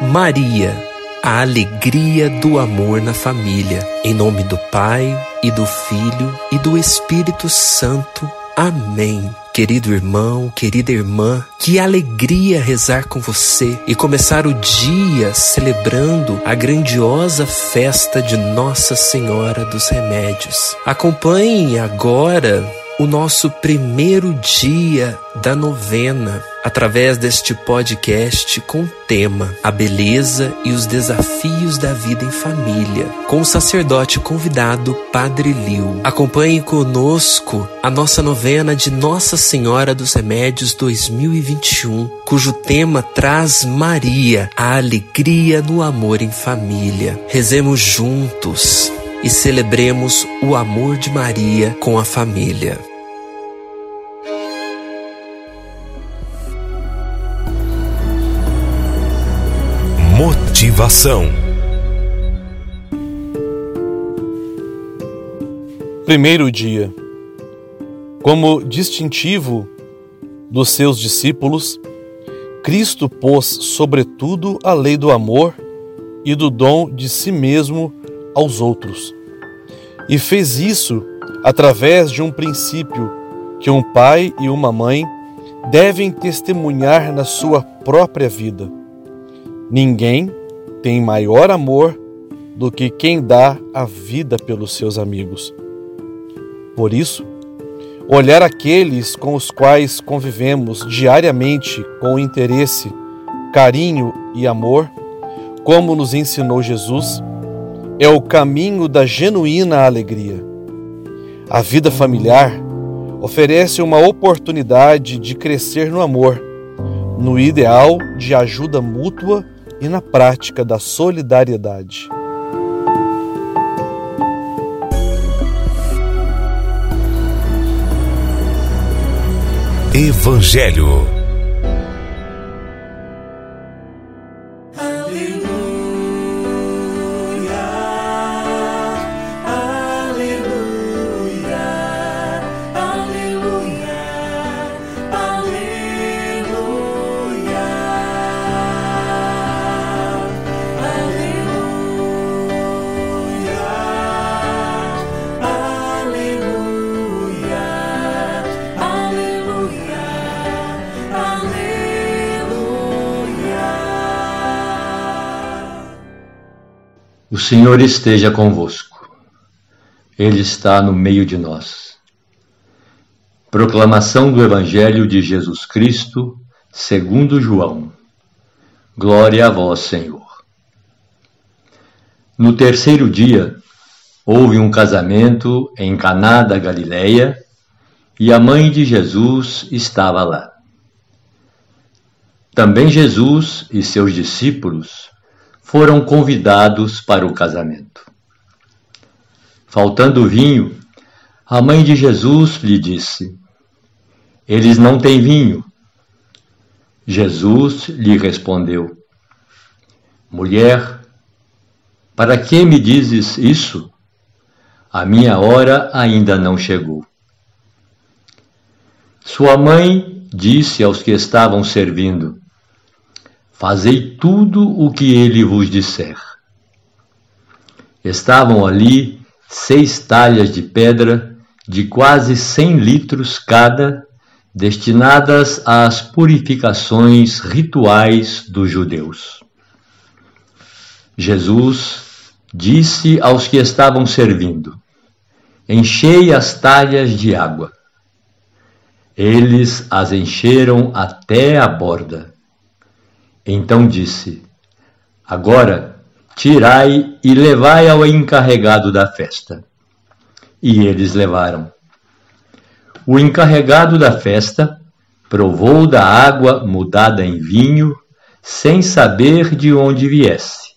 Maria, a alegria do amor na família. Em nome do Pai e do Filho e do Espírito Santo. Amém. Querido irmão, querida irmã, que alegria rezar com você e começar o dia celebrando a grandiosa festa de Nossa Senhora dos Remédios. Acompanhe agora o nosso primeiro dia da novena através deste podcast com o tema A Beleza e os Desafios da Vida em Família, com o sacerdote convidado Padre Liu. Acompanhe conosco a nossa novena de Nossa Senhora dos Remédios 2021, cujo tema traz Maria, a alegria no amor em família. Rezemos juntos e celebremos o amor de Maria com a família. Motivação. Primeiro dia. Como distintivo dos seus discípulos, Cristo pôs, sobretudo, a lei do amor e do dom de si mesmo aos outros. E fez isso através de um princípio que um pai e uma mãe devem testemunhar na sua própria vida. Ninguém tem maior amor do que quem dá a vida pelos seus amigos. Por isso, olhar aqueles com os quais convivemos diariamente com interesse, carinho e amor, como nos ensinou Jesus, é o caminho da genuína alegria. A vida familiar oferece uma oportunidade de crescer no amor, no ideal de ajuda mútua e na prática da solidariedade. Evangelho O Senhor esteja convosco. Ele está no meio de nós. Proclamação do Evangelho de Jesus Cristo, segundo João. Glória a vós, Senhor. No terceiro dia, houve um casamento em Caná da Galileia, e a mãe de Jesus estava lá. Também Jesus e seus discípulos foram convidados para o casamento. Faltando vinho, a mãe de Jesus lhe disse: Eles não têm vinho. Jesus lhe respondeu: Mulher, para que me dizes isso? A minha hora ainda não chegou. Sua mãe disse aos que estavam servindo: Fazei tudo o que ele vos disser. Estavam ali seis talhas de pedra de quase cem litros cada, destinadas às purificações rituais dos judeus. Jesus disse aos que estavam servindo: Enchei as talhas de água. Eles as encheram até a borda. Então disse: Agora tirai e levai ao encarregado da festa. E eles levaram. O encarregado da festa provou da água mudada em vinho, sem saber de onde viesse,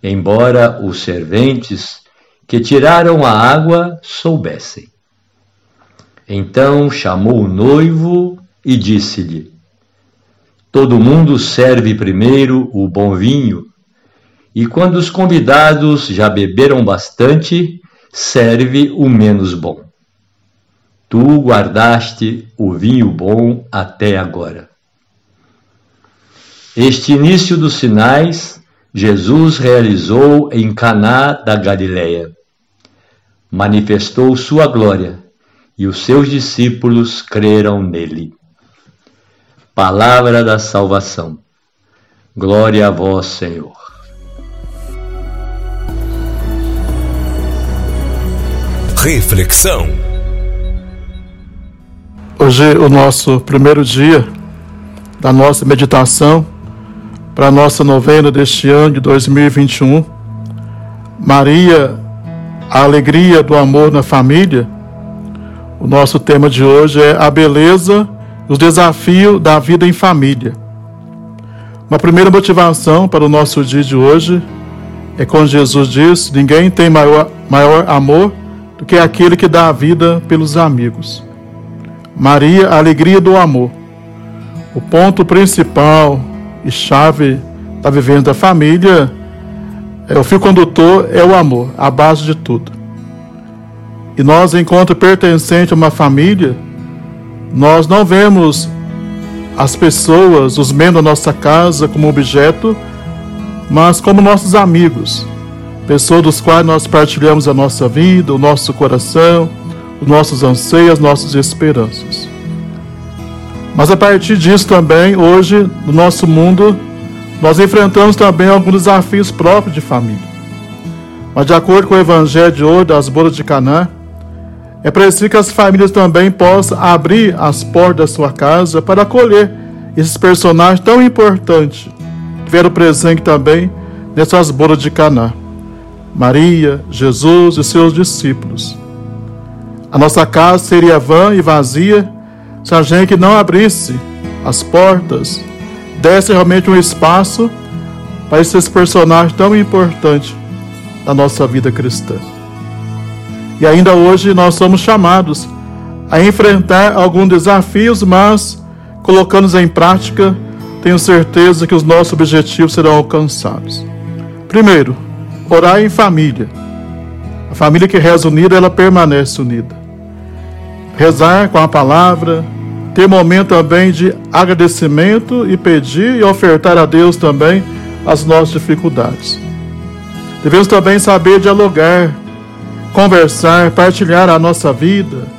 embora os serventes que tiraram a água soubessem. Então chamou o noivo e disse-lhe: Todo mundo serve primeiro o bom vinho, e quando os convidados já beberam bastante, serve o menos bom. Tu guardaste o vinho bom até agora. Este início dos sinais Jesus realizou em Caná da Galileia. Manifestou sua glória e os seus discípulos creram nele. Palavra da salvação. Glória a vós, Senhor. Reflexão. Hoje é o nosso primeiro dia da nossa meditação para a nossa novena deste ano de 2021. Maria, a alegria do amor na família. O nosso tema de hoje é a beleza, os desafios da vida em família. Uma primeira motivação para o nosso dia de hoje é quando Jesus diz: Ninguém tem maior, maior amor do que aquele que dá a vida pelos amigos. Maria, a alegria do amor. O ponto principal e chave da vivência da família, é, o fio condutor é o amor, a base de tudo. E nós, enquanto pertencente a uma família, nós não vemos as pessoas, os membros da nossa casa como objeto, mas como nossos amigos, pessoas dos quais nós partilhamos a nossa vida, o nosso coração, os nossos anseios, as nossas esperanças. Mas a partir disso também, hoje, no nosso mundo, nós enfrentamos também alguns desafios próprios de família. Mas de acordo com o Evangelho de hoje, das bodas de Canaã, é preciso que as famílias também possam abrir as portas da sua casa para acolher esses personagens tão importantes que vieram presente também nessas bodas de Canaã. Maria, Jesus e seus discípulos. A nossa casa seria vã e vazia se a gente não abrisse as portas, desse realmente um espaço para esses personagens tão importantes da nossa vida cristã. E ainda hoje nós somos chamados a enfrentar alguns desafios, mas colocando-os em prática, tenho certeza que os nossos objetivos serão alcançados. Primeiro, Orar em família. A família que reza unida, ela permanece unida. Rezar com a palavra, ter momento também de agradecimento e pedir e ofertar a Deus também as nossas dificuldades. Devemos também saber dialogar, conversar, partilhar a nossa vida.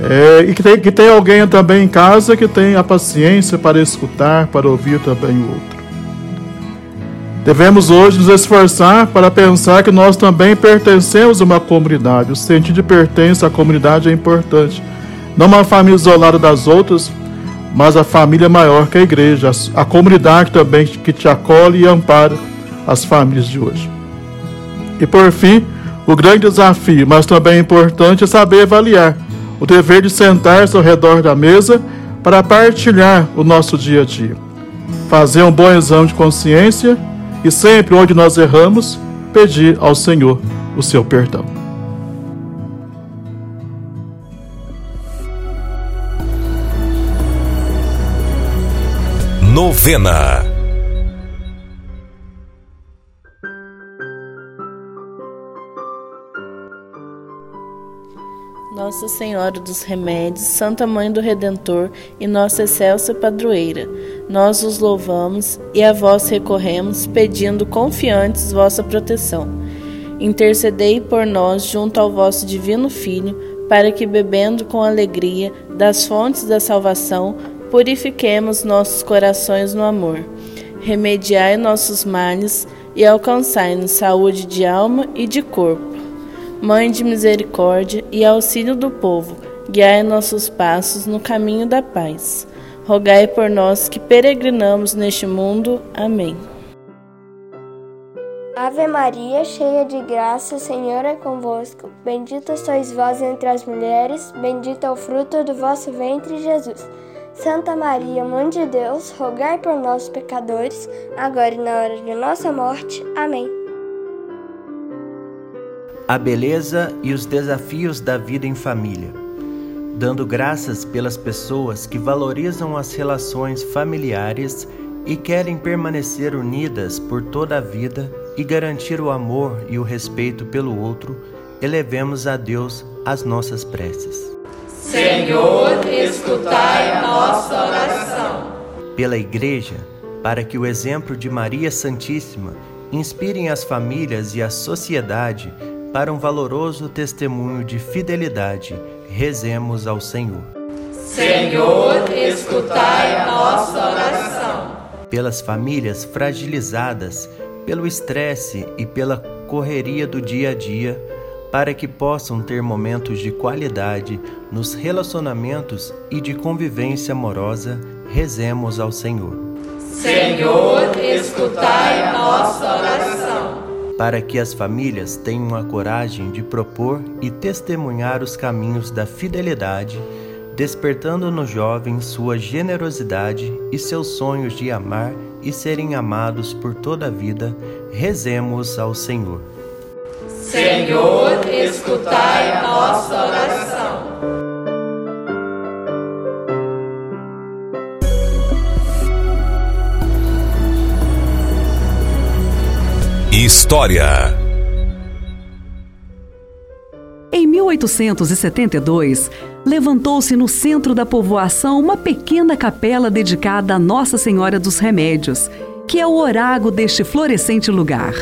É, e que tem, que tem alguém também em casa que tem a paciência para escutar, para ouvir também o outro. Devemos hoje nos esforçar para pensar que nós também pertencemos a uma comunidade. O sentido de pertença à comunidade é importante. Não uma família isolada das outras, mas a família maior que a igreja, a comunidade também que te acolhe e ampara as famílias de hoje. E por fim, o grande desafio, mas também importante, é saber avaliar o dever de sentar-se ao redor da mesa para partilhar o nosso dia a dia. Fazer um bom exame de consciência e sempre onde nós erramos, pedir ao Senhor o seu perdão. Novena. Nossa Senhora dos Remédios, Santa Mãe do Redentor e Nossa Excelsa Padroeira, nós os louvamos e a vós recorremos, pedindo confiantes vossa proteção. Intercedei por nós junto ao vosso Divino Filho, para que, bebendo com alegria das fontes da salvação, purifiquemos nossos corações no amor. Remediai nossos males e alcançai-nos saúde de alma e de corpo Mãe de misericórdia e auxílio do povo, guiai nossos passos no caminho da paz. Rogai por nós que peregrinamos neste mundo. Amém. Ave Maria, cheia de graça, o Senhor é convosco. Bendita sois vós entre as mulheres, bendito é o fruto do vosso ventre, Jesus. Santa Maria, Mãe de Deus, rogai por nós, pecadores, agora e na hora de nossa morte. Amém a beleza e os desafios da vida em família, dando graças pelas pessoas que valorizam as relações familiares e querem permanecer unidas por toda a vida e garantir o amor e o respeito pelo outro, elevemos a Deus as nossas preces. Senhor, escutai a nossa oração. Pela Igreja, para que o exemplo de Maria Santíssima inspire as famílias e a sociedade para um valoroso testemunho de fidelidade. Rezemos ao Senhor. Senhor, escutai a nossa oração. Pelas famílias fragilizadas pelo estresse e pela correria do dia a dia, para que possam ter momentos de qualidade nos relacionamentos e de convivência amorosa, rezemos ao Senhor. Senhor, escutai a nossa oração. Para que as famílias tenham a coragem de propor e testemunhar os caminhos da fidelidade, despertando nos jovens sua generosidade e seus sonhos de amar e serem amados por toda a vida, rezemos ao Senhor. Senhor, escutai a nossa oração. História Em 1872, levantou-se no centro da povoação uma pequena capela dedicada a Nossa Senhora dos Remédios, que é o orago deste florescente lugar.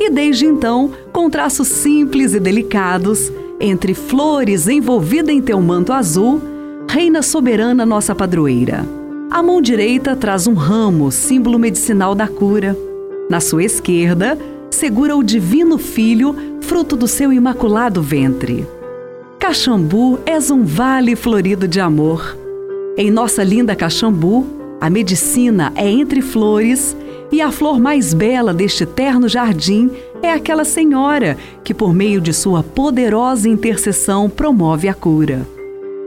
E desde então, com traços simples e delicados, entre flores envolvida em teu manto azul, reina soberana nossa padroeira. A mão direita traz um ramo, símbolo medicinal da cura. Na sua esquerda, segura o Divino Filho, fruto do seu imaculado ventre. Caxambu és um vale florido de amor. Em nossa linda Caxambu, a medicina é entre flores e a flor mais bela deste terno jardim é aquela senhora que, por meio de sua poderosa intercessão, promove a cura.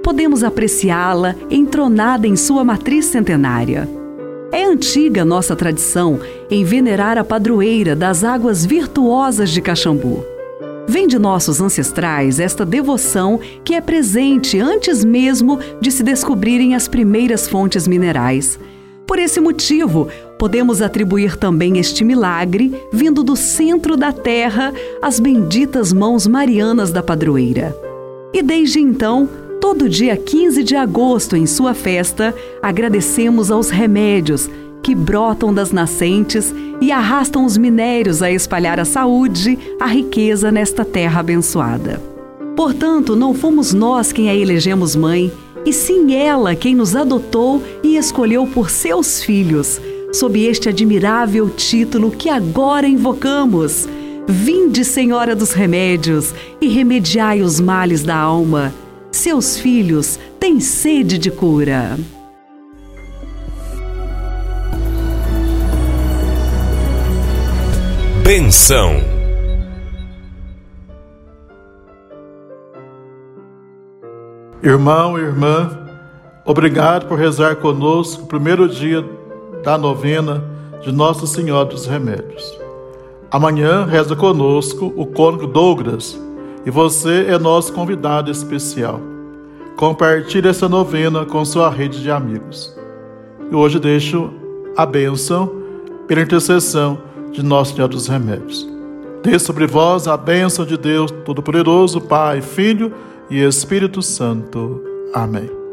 Podemos apreciá-la entronada em sua matriz centenária. É antiga nossa tradição em venerar a padroeira das águas virtuosas de Caxambu. Vem de nossos ancestrais esta devoção que é presente antes mesmo de se descobrirem as primeiras fontes minerais. Por esse motivo, podemos atribuir também este milagre, vindo do centro da terra, às benditas mãos marianas da padroeira. E desde então, todo dia 15 de agosto, em sua festa, agradecemos aos remédios que brotam das nascentes e arrastam os minérios a espalhar a saúde, a riqueza nesta terra abençoada. Portanto, não fomos nós quem a elegemos mãe, e sim ela quem nos adotou e escolheu por seus filhos, sob este admirável título que agora invocamos. Vinde, Senhora dos Remédios, e remediai os males da alma. Seus filhos têm sede de cura. Benção. Irmão e irmã, obrigado por rezar conosco o primeiro dia da novena de Nossa Senhora dos Remédios. Amanhã reza conosco o cônigo Douglas e você é nosso convidado especial. Compartilhe essa novena com sua rede de amigos. E hoje deixo a bênção pela intercessão de Nosso Senhor dos Remédios. Dê sobre vós a bênção de Deus Todo-Poderoso, Pai, Filho e Espírito Santo. Amém.